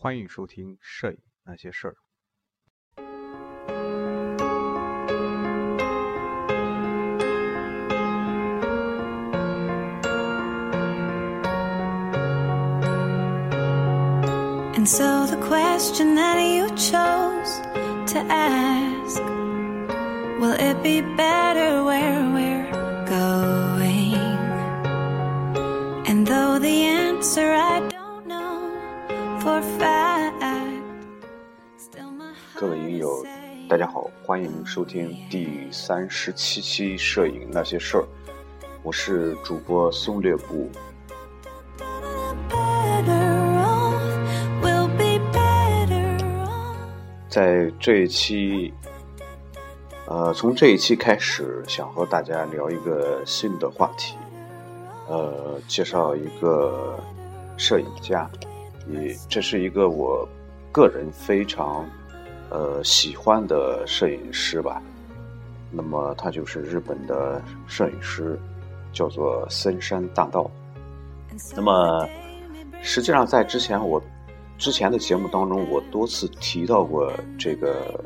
欢迎收听《摄影那些事儿》。And so the question that you chose to ask Will it be better where we're 欢迎收听第三十七期《摄影那些事儿》，我是主播松略布。在这一期，呃，从这一期开始，想和大家聊一个新的话题，呃，介绍一个摄影家，也这是一个我个人非常呃喜欢的摄影师吧。那么他就是日本的摄影师，叫做森山大道。那么实际上在之前我。之前的节目当中，我多次提到过这个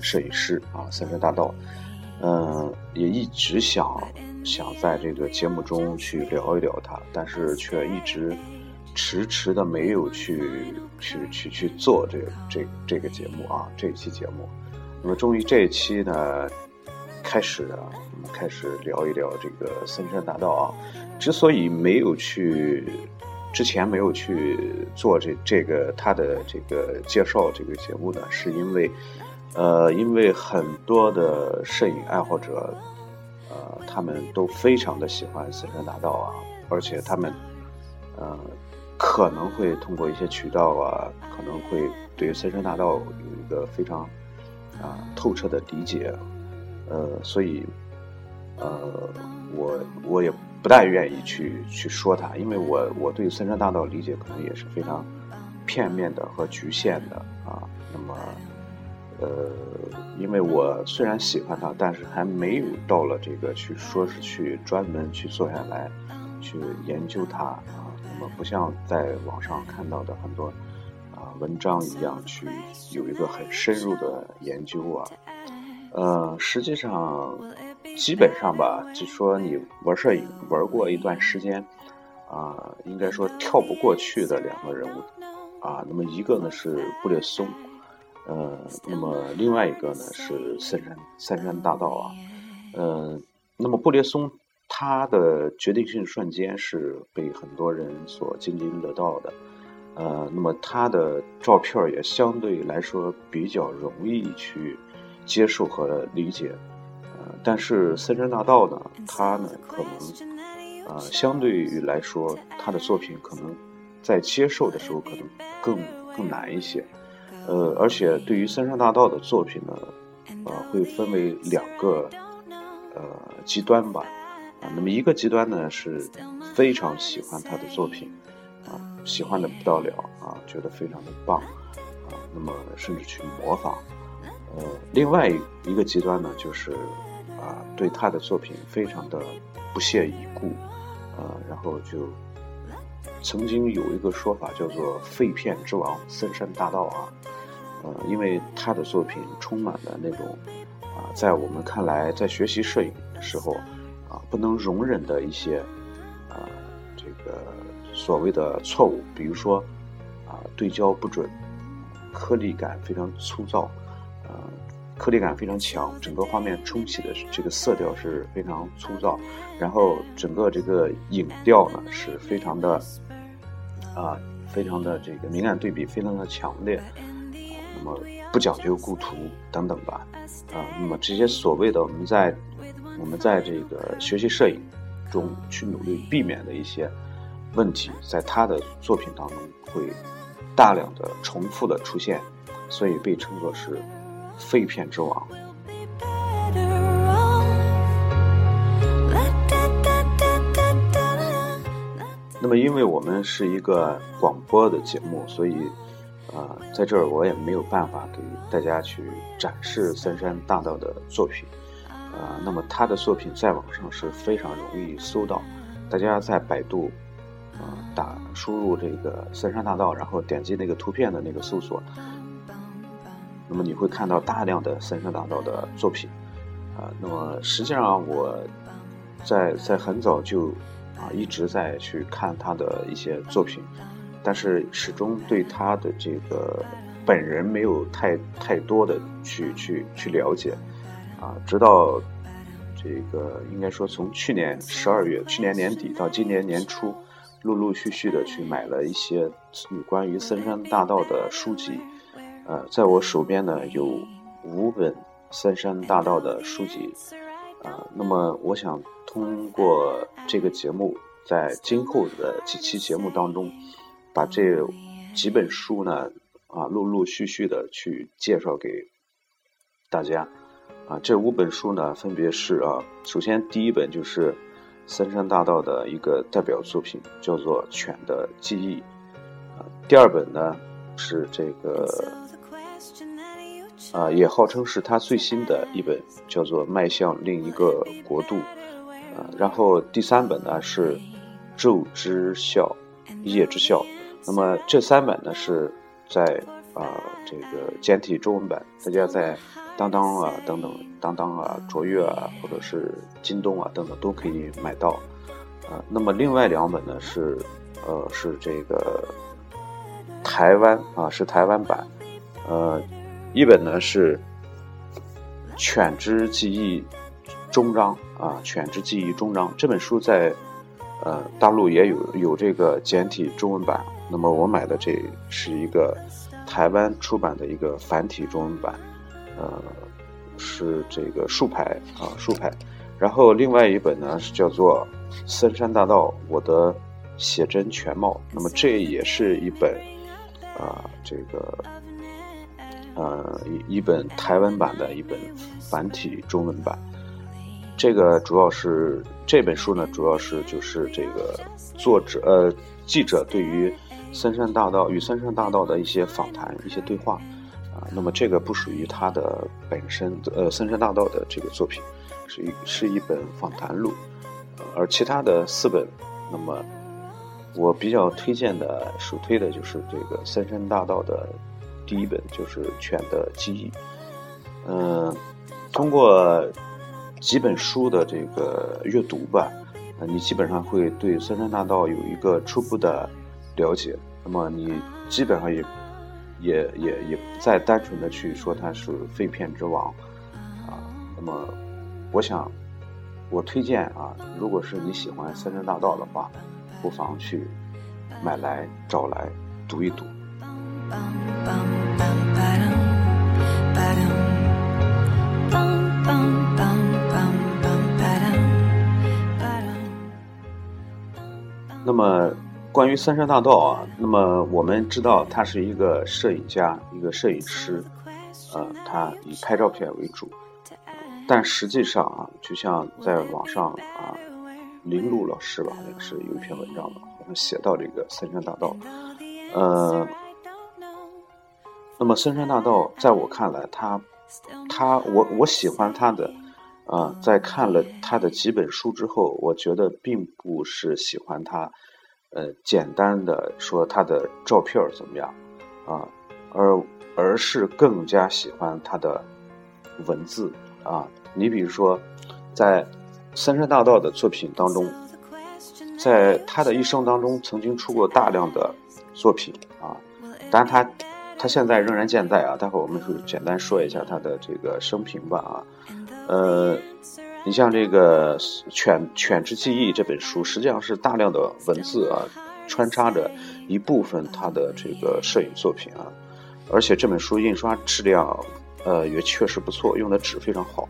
摄影师啊，森山大道，嗯，也一直想想在这个节目中去聊一聊他，但是却一直迟迟的没有去去去去做这这这个节目啊，这一期节目，那么终于这一期呢，开始啊，我们开始聊一聊这个森山大道啊，之所以没有去。之前没有去做这这个他的这个介绍这个节目呢，是因为，呃，因为很多的摄影爱好者，呃，他们都非常的喜欢森山大道啊，而且他们，呃，可能会通过一些渠道啊，可能会对森山大道有一个非常啊透彻的理解，呃，所以，呃，我我也。不大愿意去去说它，因为我我对森山大道理解可能也是非常片面的和局限的啊。那么，呃，因为我虽然喜欢它，但是还没有到了这个去说是去专门去坐下来去研究它啊。那么不像在网上看到的很多啊文章一样去有一个很深入的研究啊。呃，实际上。基本上吧，就说你玩摄影玩过一段时间，啊，应该说跳不过去的两个人物，啊，那么一个呢是布列松，呃，那么另外一个呢是三山三山大道啊，呃，那么布列松他的决定性瞬间是被很多人所津津乐道的，呃，那么他的照片也相对来说比较容易去接受和理解。呃但是森山大道呢，他呢可能，呃，相对于来说，他的作品可能在接受的时候可能更更难一些，呃，而且对于森山大道的作品呢，呃，会分为两个呃极端吧，啊，那么一个极端呢是非常喜欢他的作品，啊，喜欢的不得了啊，觉得非常的棒，啊，那么甚至去模仿，呃，另外一个极端呢就是。啊，对他的作品非常的不屑一顾，呃，然后就曾经有一个说法叫做“废片之王”森山大道啊，呃，因为他的作品充满了那种啊，在我们看来，在学习摄影的时候啊，不能容忍的一些啊，这个所谓的错误，比如说啊，对焦不准，颗粒感非常粗糙，呃。颗粒感非常强，整个画面冲洗的这个色调是非常粗糙，然后整个这个影调呢是非常的啊，非常的这个明暗对比非常的强烈，那么不讲究构图等等吧，啊，那么这些所谓的我们在我们在这个学习摄影中去努力避免的一些问题，在他的作品当中会大量的重复的出现，所以被称作是。废片之王。那么，因为我们是一个广播的节目，所以，呃，在这儿我也没有办法给大家去展示森山大道的作品。呃，那么他的作品在网上是非常容易搜到，大家在百度，啊，打输入这个森山大道，然后点击那个图片的那个搜索，那么你会看到大量的森山大道的作品，啊，那么实际上我在在很早就啊一直在去看他的一些作品，但是始终对他的这个本人没有太太多的去去去了解，啊，直到。这个应该说，从去年十二月、去年年底到今年年初，陆陆续续的去买了一些关于森山大道的书籍。呃，在我手边呢有五本森山大道的书籍。啊，那么我想通过这个节目，在今后的几期节目当中，把这几本书呢啊陆陆续续的去介绍给大家。啊，这五本书呢，分别是啊，首先第一本就是森山大道的一个代表作品，叫做《犬的记忆》。啊，第二本呢是这个啊，也号称是他最新的一本，叫做《迈向另一个国度》。啊，然后第三本呢是《昼之笑，夜之笑》。那么这三本呢是在啊这个简体中文版，大家在。当当啊，等等，当当啊，卓越啊，或者是京东啊，等等都可以买到，啊，那么另外两本呢是，呃，是这个台湾啊，是台湾版，呃，一本呢是《犬之记忆终章》啊，《犬之记忆终章》这本书在呃大陆也有有这个简体中文版，那么我买的这是一个台湾出版的一个繁体中文版。呃，是这个竖排啊，竖排。然后另外一本呢是叫做《森山大道：我的写真全貌》。那么这也是一本啊，这个呃一一本台湾版的一本繁体中文版。这个主要是这本书呢，主要是就是这个作者呃记者对于森山大道与森山大道的一些访谈、一些对话。啊，那么这个不属于他的本身，呃，森山大道的这个作品，是一是一本访谈录，而其他的四本，那么我比较推荐的，首推的就是这个森山大道的第一本，就是《犬的记忆》。嗯，通过几本书的这个阅读吧，呃你基本上会对森山大道有一个初步的了解，那么你基本上也。也也也不再单纯的去说它是废片之王，啊，那么我想我推荐啊，如果是你喜欢森山大道的话，不妨去买来找来读一读。那么。关于三山大道啊，那么我们知道他是一个摄影家，一个摄影师，呃，他以拍照片为主，但实际上啊，就像在网上啊，林路老师吧，那个是有一篇文章吧，好像写到这个三山大道，呃，那么三山大道在我看来，他他我我喜欢他的，啊，在看了他的几本书之后，我觉得并不是喜欢他。呃，简单的说他的照片怎么样啊？而而是更加喜欢他的文字啊。你比如说，在三山大道的作品当中，在他的一生当中曾经出过大量的作品啊。当然，他他现在仍然健在啊。待会儿我们就简单说一下他的这个生平吧啊。呃。你像这个《犬犬之记忆》这本书，实际上是大量的文字啊，穿插着一部分他的这个摄影作品啊，而且这本书印刷质量，呃，也确实不错，用的纸非常好，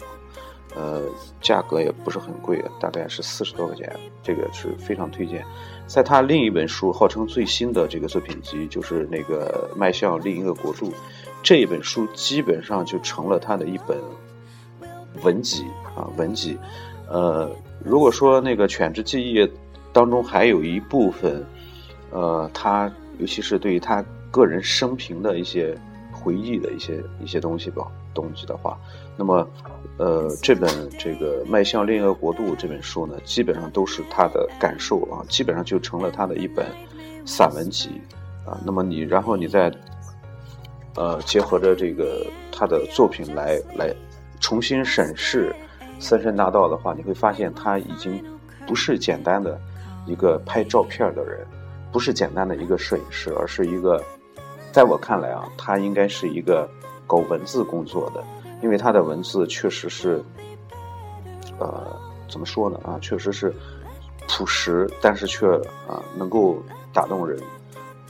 呃，价格也不是很贵，大概是四十多块钱，这个是非常推荐。在他另一本书，号称最新的这个作品集，就是那个《迈向另一个国度》，这本书基本上就成了他的一本。文集啊，文集，呃，如果说那个《犬之记忆》当中还有一部分，呃，他尤其是对于他个人生平的一些回忆的一些一些东西吧，东西的话，那么，呃，这本这个《迈向另一个国度》这本书呢，基本上都是他的感受啊，基本上就成了他的一本散文集啊。那么你然后你再，呃，结合着这个他的作品来来重新审视《森山大道》的话，你会发现他已经不是简单的一个拍照片的人，不是简单的一个摄影师，而是一个。在我看来啊，他应该是一个搞文字工作的，因为他的文字确实是，呃，怎么说呢啊，确实是朴实，但是却啊能够打动人。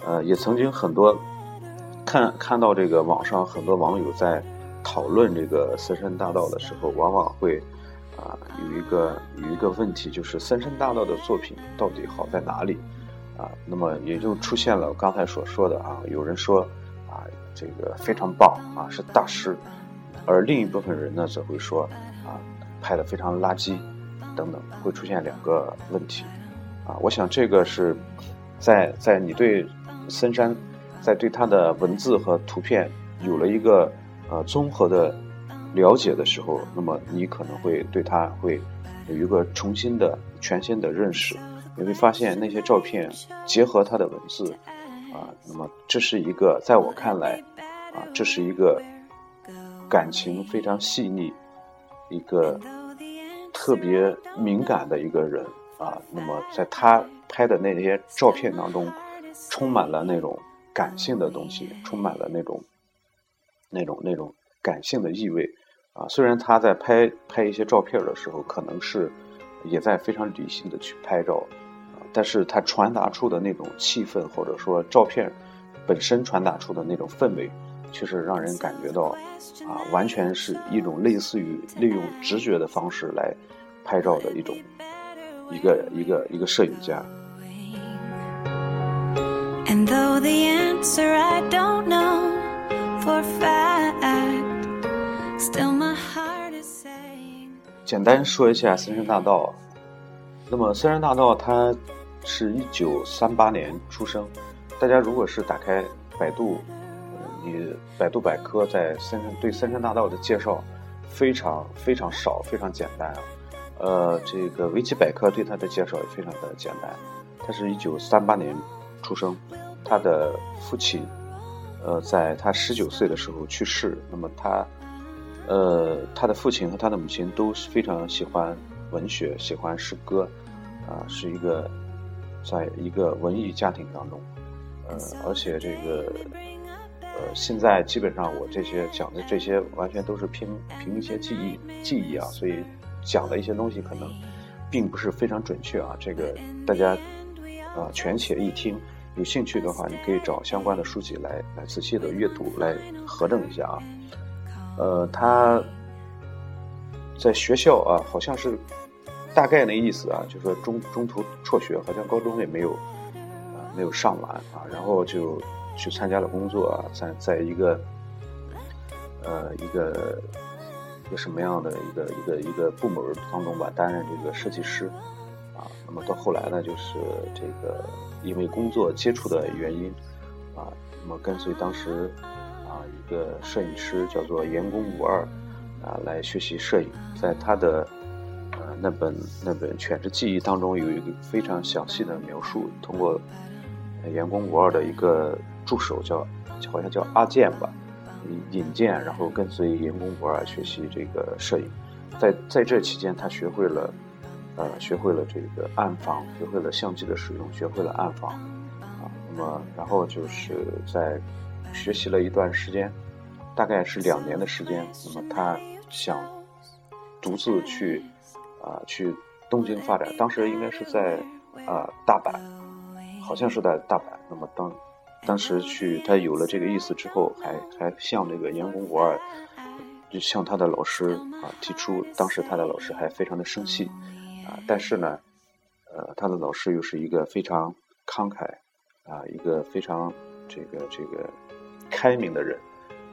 呃，也曾经很多看看到这个网上很多网友在讨论这个森山大道的时候，往往会啊有一个有一个问题，就是森山大道的作品到底好在哪里？啊，那么也就出现了刚才所说的啊，有人说啊，这个非常棒啊，是大师，而另一部分人呢则会说啊，拍的非常垃圾，等等，会出现两个问题啊。我想这个是在在你对森山，在对他的文字和图片有了一个呃综合的了解的时候，那么你可能会对他会有一个重新的全新的认识。你会发现那些照片结合他的文字，啊，那么这是一个在我看来，啊，这是一个感情非常细腻、一个特别敏感的一个人啊。那么在他拍的那些照片当中，充满了那种感性的东西，充满了那种那种那种感性的意味啊。虽然他在拍拍一些照片的时候，可能是也在非常理性的去拍照。啊但是他传达出的那种气氛，或者说照片本身传达出的那种氛围，却是让人感觉到，啊，完全是一种类似于利用直觉的方式来拍照的一种一个一个一个摄影家。For fat i still my heart is say 简单说一下森山大道。那么森山大道它。是一九三八年出生，大家如果是打开百度，你百度百科在森山对森山大道的介绍非常非常少，非常简单啊。呃，这个维基百科对他的介绍也非常的简单。他是一九三八年出生，他的父亲呃在他十九岁的时候去世。那么他呃他的父亲和他的母亲都非常喜欢文学，喜欢诗歌啊，是一个。在一个文艺家庭当中，呃，而且这个，呃，现在基本上我这些讲的这些完全都是凭凭一些记忆记忆啊，所以讲的一些东西可能并不是非常准确啊。这个大家啊权且一听，有兴趣的话，你可以找相关的书籍来来仔细的阅读，来核证一下啊。呃，他在学校啊，好像是。大概那意思啊，就说中中途辍学，好像高中也没有，啊没有上完啊，然后就去参加了工作啊，在在一个，呃一个一个什么样的一个一个一个部门当中吧，担任这个设计师，啊，那么到后来呢，就是这个因为工作接触的原因，啊，那么跟随当时啊一个摄影师叫做岩宫五二，啊来学习摄影，在他的呃。那本那本《犬之记忆》当中有一个非常详细的描述，通过员工五二的一个助手叫好像叫阿健吧，引荐，然后跟随员工五二学习这个摄影，在在这期间，他学会了呃学会了这个暗房，学会了相机的使用，学会了暗房啊，那么然后就是在学习了一段时间，大概是两年的时间，那么他想独自去。啊，去东京发展，当时应该是在啊大阪，好像是在大阪。那么当当时去，他有了这个意思之后，还还向这个岩宫五二，就向他的老师啊提出，当时他的老师还非常的生气但是呢，呃，他的老师又是一个非常慷慨啊，一个非常这个这个开明的人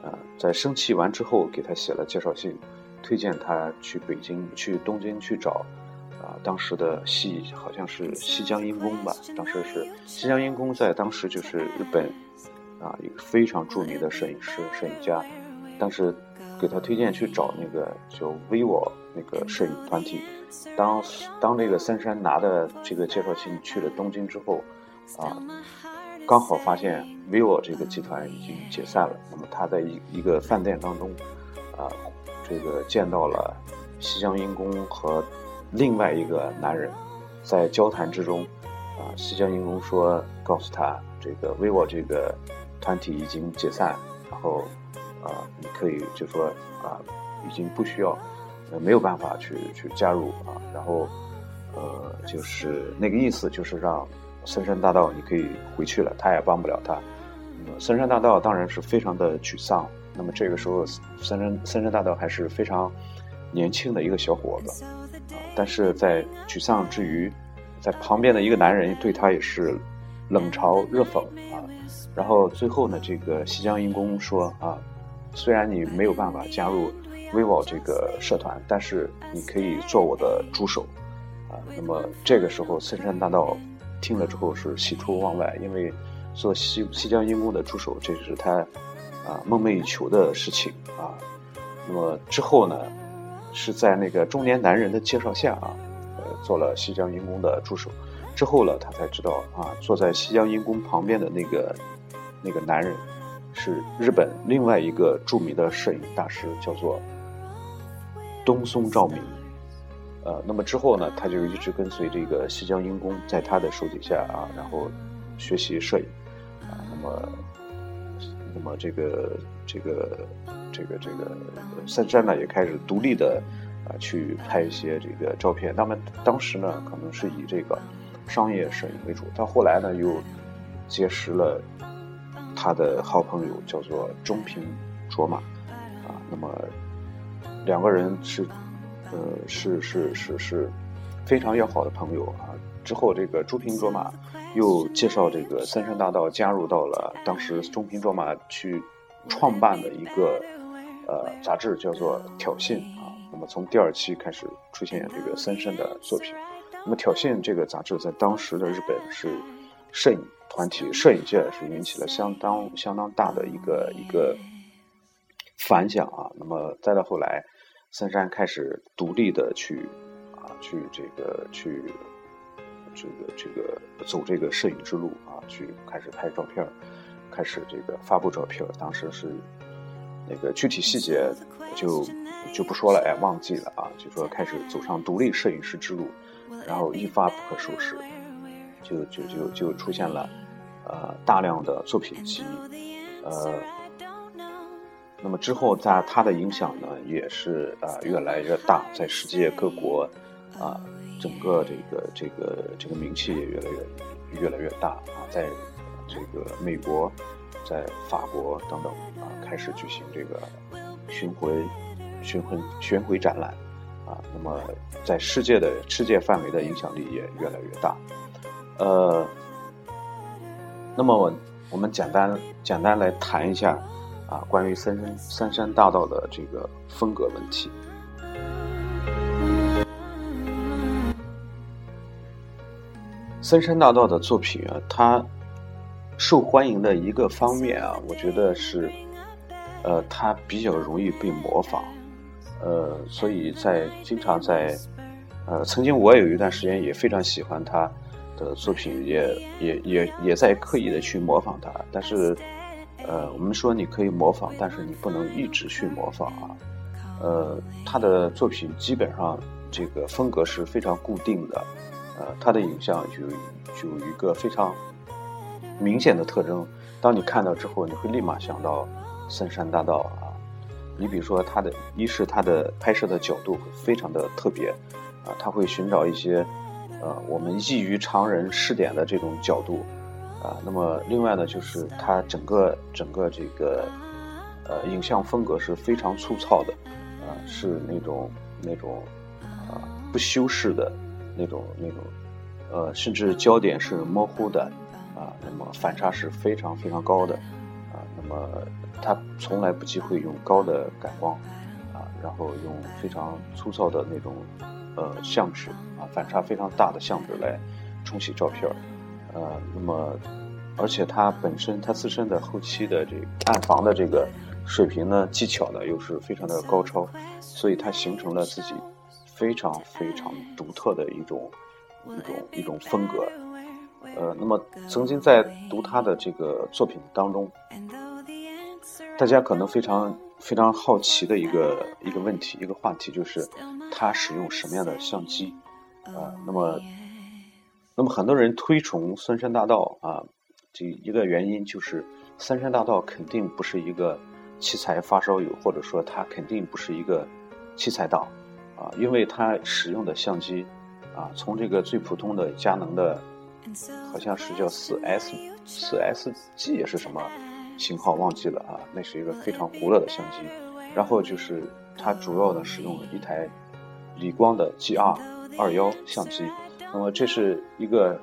啊，在生气完之后，给他写了介绍信。推荐他去北京、去东京去找，啊，当时的西好像是西江阴宫吧，当时是西江阴宫，在当时就是日本啊，一个非常著名的摄影师、摄影家。当时给他推荐去找那个就 vivo 那个摄影团体。当当那个森山拿的这个介绍信去了东京之后，啊，刚好发现 vivo 这个集团已经解散了。那么他在一一个饭店当中，啊，这个见到了西江英公和另外一个男人，在交谈之中，啊，西江英公说告诉他，这个 vivo 这个团体已经解散，然后。啊，你可以就说啊，已经不需要，呃，没有办法去去加入啊。然后，呃，就是那个意思，就是让森山大道你可以回去了，他也帮不了他。那么森山大道当然是非常的沮丧。那么这个时候，森山森山大道还是非常年轻的一个小伙子啊。但是在沮丧之余，在旁边的一个男人对他也是冷嘲热讽啊。然后最后呢，这个西江英公说啊。虽然你没有办法加入 vivo 这个社团，但是你可以做我的助手，啊，那么这个时候森山大道听了之后是喜出望外，因为做西西江英公的助手，这是他啊梦寐以求的事情啊。那么之后呢，是在那个中年男人的介绍下啊，呃，做了西江英公的助手。之后呢，他才知道啊，坐在西江英公旁边的那个那个男人。是日本另外一个著名的摄影大师，叫做东松照明。呃，那么之后呢，他就一直跟随这个西江英公，在他的手底下啊，然后学习摄影。啊，那么，那么这个这个这个这个三山呢，也开始独立的啊去拍一些这个照片。那么当时呢，可能是以这个商业摄影为主。到后来呢，又结识了。他的好朋友叫做中平卓玛，啊，那么两个人是，呃，是是是是非常要好的朋友啊。之后，这个中平卓玛又介绍这个三山大道加入到了当时中平卓玛去创办的一个呃杂志，叫做《挑衅》啊。那么从第二期开始出现这个三山的作品。那么《挑衅》这个杂志在当时的日本是摄影。团体摄影界是引起了相当相当大的一个一个反响啊。那么再到后来，森山开始独立的去啊去这个去这个这个走这个摄影之路啊，去开始拍照片，开始这个发布照片。当时是那个具体细节就就不说了，哎，忘记了啊。就说开始走上独立摄影师之路，然后一发不可收拾。就就就就出现了，呃，大量的作品集，呃，那么之后在他的影响呢，也是呃越来越大，在世界各国，啊，整个这个这个这个名气也越来越越来越大啊，在这个美国，在法国等等啊，开始举行这个巡回巡回巡回展览，啊，那么在世界的世界范围的影响力也越来越大。呃，那么我我们简单简单来谈一下啊，关于三山三山大道的这个风格问题。三山大道的作品啊，它受欢迎的一个方面啊，我觉得是，呃，它比较容易被模仿，呃，所以在经常在，呃，曾经我也有一段时间也非常喜欢他。的作品也也也也在刻意的去模仿他，但是，呃，我们说你可以模仿，但是你不能一直去模仿啊。呃，他的作品基本上这个风格是非常固定的，呃，他的影像就就有一个非常明显的特征，当你看到之后，你会立马想到森山大道啊。你比如说他的一是他的拍摄的角度非常的特别啊，他会寻找一些。呃，我们异于常人视点的这种角度，啊，那么另外呢，就是它整个整个这个呃影像风格是非常粗糙的，啊，是那种那种啊不修饰的那种那种，呃，甚至焦点是模糊的，啊，那么反差是非常非常高的，啊，那么它从来不忌讳用高的感光，啊，然后用非常粗糙的那种。呃，相纸啊，反差非常大的相纸来冲洗照片，呃，那么而且他本身他自身的后期的这个暗房的这个水平呢，技巧呢又是非常的高超，所以他形成了自己非常非常独特的一种一种一种风格。呃，那么曾经在读他的这个作品当中，大家可能非常非常好奇的一个一个问题，一个话题就是他使用什么样的相机？啊，那么那么很多人推崇《三山大道》啊，这一个原因就是《三山大道》肯定不是一个器材发烧友，或者说他肯定不是一个器材党啊，因为他使用的相机啊，从这个最普通的佳能的。好像是叫四 S 四 S G 是什么型号忘记了啊？那是一个非常古老的相机。然后就是它主要的使用了一台理光的 GR 二幺相机。那么这是一个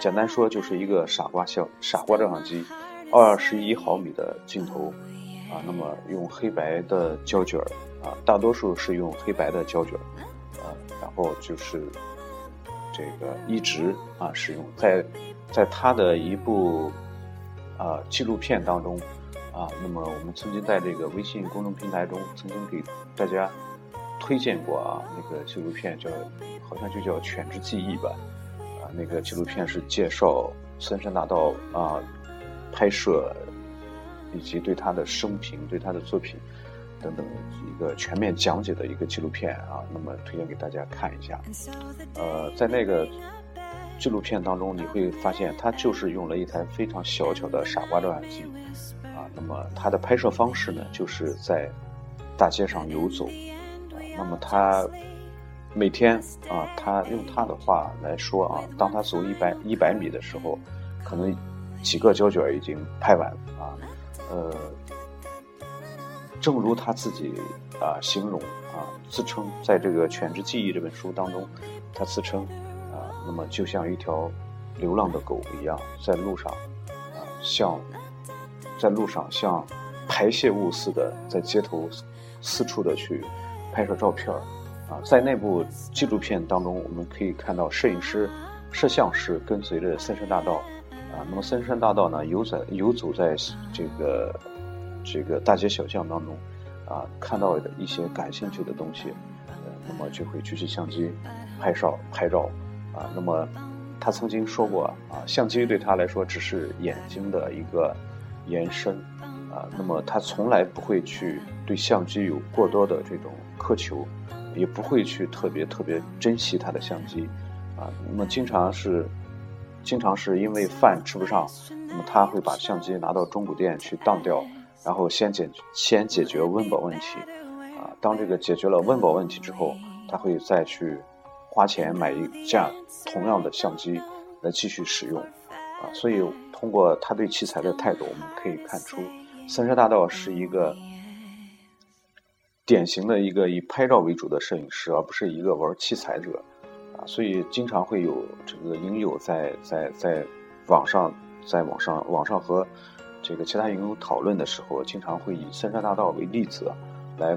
简单说就是一个傻瓜相傻瓜照相机，二十一毫米的镜头啊。那么用黑白的胶卷啊，大多数是用黑白的胶卷啊。然后就是。这个一直啊使用，在在它的一部啊纪录片当中啊，那么我们曾经在这个微信公众平台中曾经给大家推荐过啊，那个纪录片叫好像就叫《犬之记忆》吧，啊，那个纪录片是介绍三山大道啊拍摄以及对他的生平、对他的作品。等等一个全面讲解的一个纪录片啊，那么推荐给大家看一下。呃，在那个纪录片当中，你会发现他就是用了一台非常小巧的傻瓜照相机啊。那么他的拍摄方式呢，就是在大街上游走。啊那么他每天啊，他用他的话来说啊，当他走一百一百米的时候，可能几个胶卷已经拍完啊，呃。正如他自己啊形容啊自称，在这个《犬之记忆》这本书当中，他自称，那么就像一条流浪的狗一样，在路上啊，像在路上像排泄物似的，在街头四处的去拍摄照片儿啊。在那部纪录片当中，我们可以看到摄影师、摄像师跟随着森山大道啊，那么森山大道呢游在游走在这个。这个大街小巷当中，啊，看到的一些感兴趣的东西，呃，那么就会举起相机拍照拍照，啊，那么他曾经说过啊，相机对他来说只是眼睛的一个延伸，啊，那么他从来不会去对相机有过多的这种苛求，也不会去特别特别珍惜他的相机，啊，那么经常是经常是因为饭吃不上，那么他会把相机拿到中古店去当掉。然后先解先解决温饱问题，啊，当这个解决了温饱问题之后，他会再去花钱买一架同样的相机来继续使用，啊，所以通过他对器材的态度，我们可以看出，三山大道是一个典型的一个以拍照为主的摄影师，而不是一个玩器材者，啊，所以经常会有这个影友在在在网上在网上网上和。这个其他影友讨论的时候，经常会以三山大道为例子，来，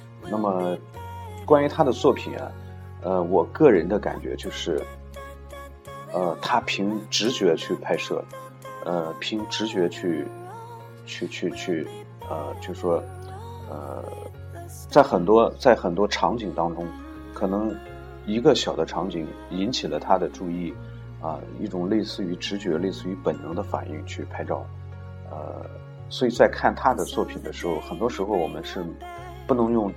那么关于他的作品啊，呃，我个人的感觉就是，呃，他凭直觉去拍摄，呃，凭直觉去，去去去，呃，就说，呃，在很多在很多场景当中，可能一个小的场景引起了他的注意。啊，一种类似于直觉、类似于本能的反应去拍照，呃，所以在看他的作品的时候，很多时候我们是不能用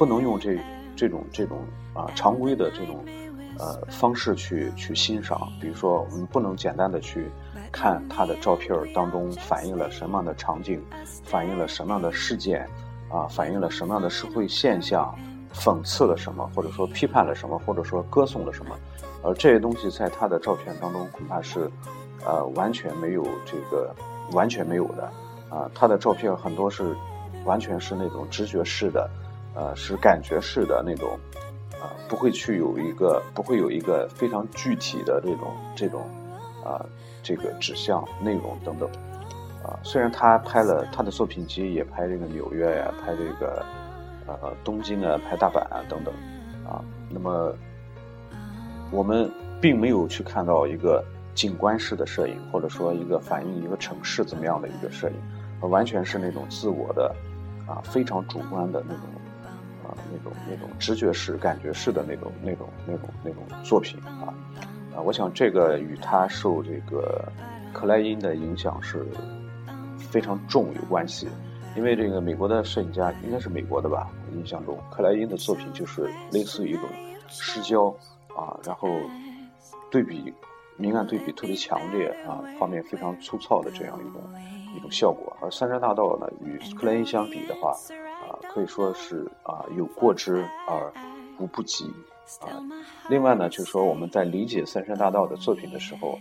不能用这这种这种啊常规的这种呃方式去去欣赏。比如说，我们不能简单的去看他的照片当中反映了什么样的场景，反映了什么样的事件，啊，反映了什么样的社会现象，讽刺了什么，或者说批判了什么，或者说歌颂了什么。而这些东西在他的照片当中恐怕是呃，完全没有这个完全没有的啊。他的照片很多是完全是那种直觉式的，呃，是感觉式的那种，啊，不会去有一个不会有一个非常具体的这种这种啊这个指向内容等等啊。虽然他拍了他的作品集，也拍这个纽约呀，拍这个呃东京啊，拍大阪啊等等啊，那么我们并没有去看到一个。景观式的摄影，或者说一个反映一个城市怎么样的一个摄影，完全是那种自我的，啊，非常主观的那种，那种那种直觉式、感觉式的那种那种那种那种作品啊，啊，我想这个与他受这个克莱因的影响是非常重有关系，因为这个美国的摄影家应该是美国的吧，印象中克莱因的作品就是类似于一种失焦啊，然后对比。明暗对比特别强烈啊，画面非常粗糙的这样一种一种效果。而《三山大道》呢，与克莱因相比的话，可以说是啊有过之而无不及啊。另外呢，就是说我们在理解《三山大道》的作品的时候，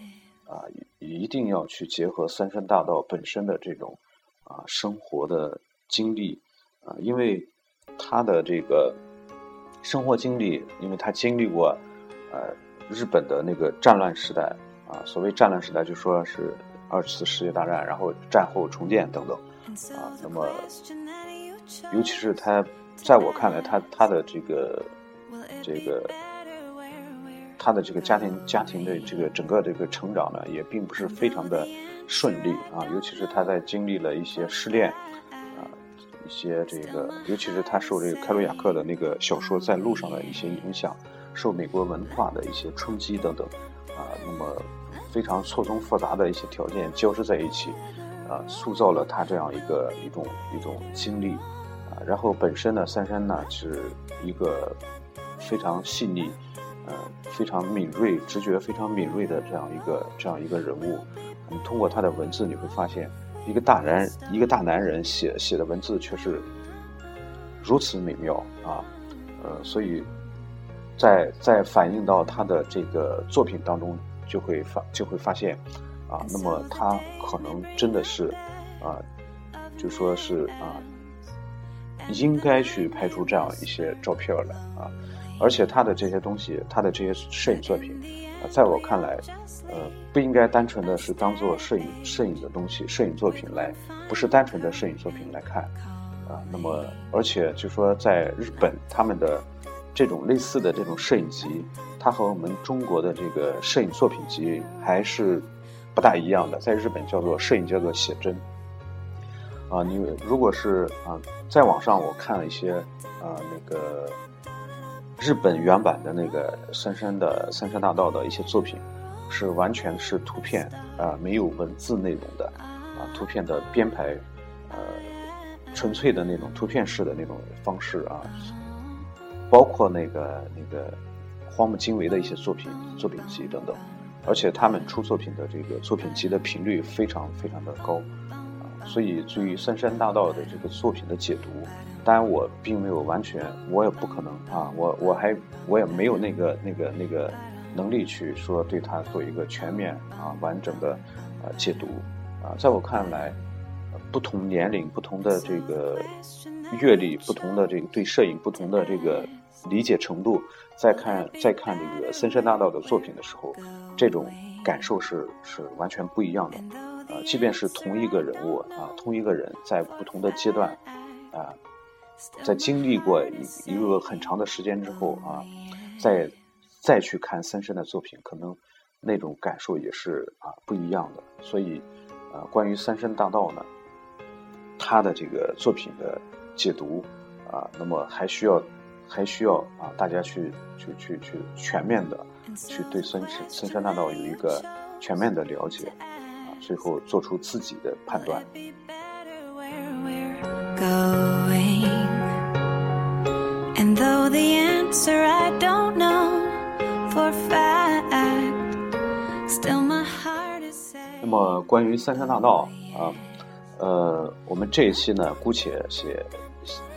啊，一定要去结合《三山大道》本身的这种啊生活的经历啊，因为他的这个生活经历，因为他经历过呃。日本的那个战乱时代啊，所谓战乱时代，就说是二次世界大战，然后战后重建等等啊。那么，尤其是他，在我看来，他他的这个这个他的这个家庭家庭的这个整个这个成长呢，也并不是非常的顺利啊。尤其是他在经历了一些失恋啊，一些这个，尤其是他受这个开罗雅克的那个小说在路上的一些影响。受美国文化的一些冲击等等，啊，那么非常错综复杂的一些条件交织在一起，啊，塑造了他这样一个一种一种经历，然后本身呢，三山呢是一个非常细腻，呃，非常敏锐，直觉非常敏锐的这样一个这样一个人物。你通过他的文字，你会发现，一个大男一个大男人写写的文字却是如此美妙啊，呃，所以。在在反映到他的这个作品当中，就会发就会发现，啊，那么他可能真的是，啊，就说是啊，应该去拍出这样一些照片来啊，而且他的这些东西，他的这些摄影作品，啊，在我看来，呃，不应该单纯的是当做摄影摄影的东西，摄影作品来，不是单纯的摄影作品来看，啊，那么而且就说在日本他们的。这种类似的这种摄影集，它和我们中国的这个摄影作品集还是不大一样的。在日本叫做摄影叫做写真。啊，你如果是啊，在网上我看了一些啊那个日本原版的那个三山的三山大道的一些作品，是完全是图片啊，没有文字内容的啊，图片的编排呃，纯粹的那种图片式的那种方式啊。包括那个那个荒木经惟的一些作品作品集等等，而且他们出作品的这个作品集的频率非常非常的高，所以对于三山大道的这个作品的解读，当然我并没有完全，我也不可能啊，我我还我也没有那个那个那个能力去说对他做一个全面啊完整的呃解读，啊，在我看来，不同年龄不同的这个阅历不同的这个对摄影不同的这个。理解程度，再看再看这个森山大道的作品的时候，这种感受是是完全不一样的。呃，即便是同一个人物啊，同一个人在不同的阶段啊，在经历过一一个很长的时间之后啊，再再去看森山的作品，可能那种感受也是啊不一样的。所以，呃，关于三山大道呢，他的这个作品的解读啊，那么还需要。还需要啊，大家去去去去全面的去对森山森山大道有一个全面的了解，最后做出自己的判断。那么关于三山大道啊，呃，我们这一期呢，姑且写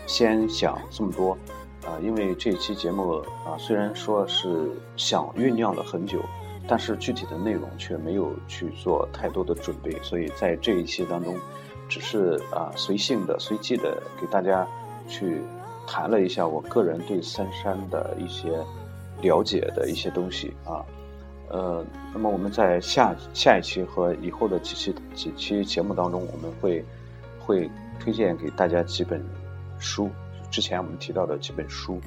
先讲这么多。啊，因为这一期节目啊，虽然说是想酝酿了很久，但是具体的内容却没有去做太多的准备，所以在这一期当中，只是啊随性的、随机的给大家去谈了一下我个人对三山的一些了解的一些东西啊。呃，那么我们在下下一期和以后的几期几期节目当中，我们会会推荐给大家几本书，之前我们提到的几本书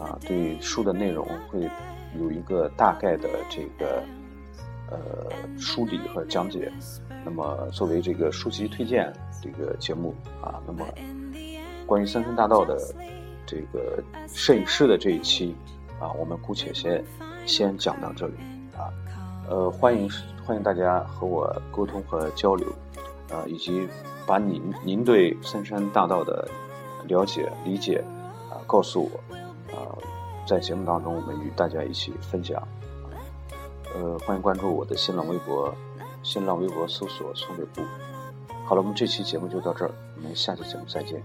啊，对书的内容会。有一个大概的这个呃梳理和讲解，那么作为这个书籍推荐这个节目啊，那么关于三山大道的这个摄影师的这一期啊，我们姑且先先讲到这里啊，呃，欢迎欢迎大家和我沟通和交流，呃，以及把您您对三山大道的了解理解啊告诉我。在节目当中，我们与大家一起分享。呃，欢迎关注我的新浪微博，新浪微博搜索“松北部”。好了，我们这期节目就到这儿，我们下期节目再见。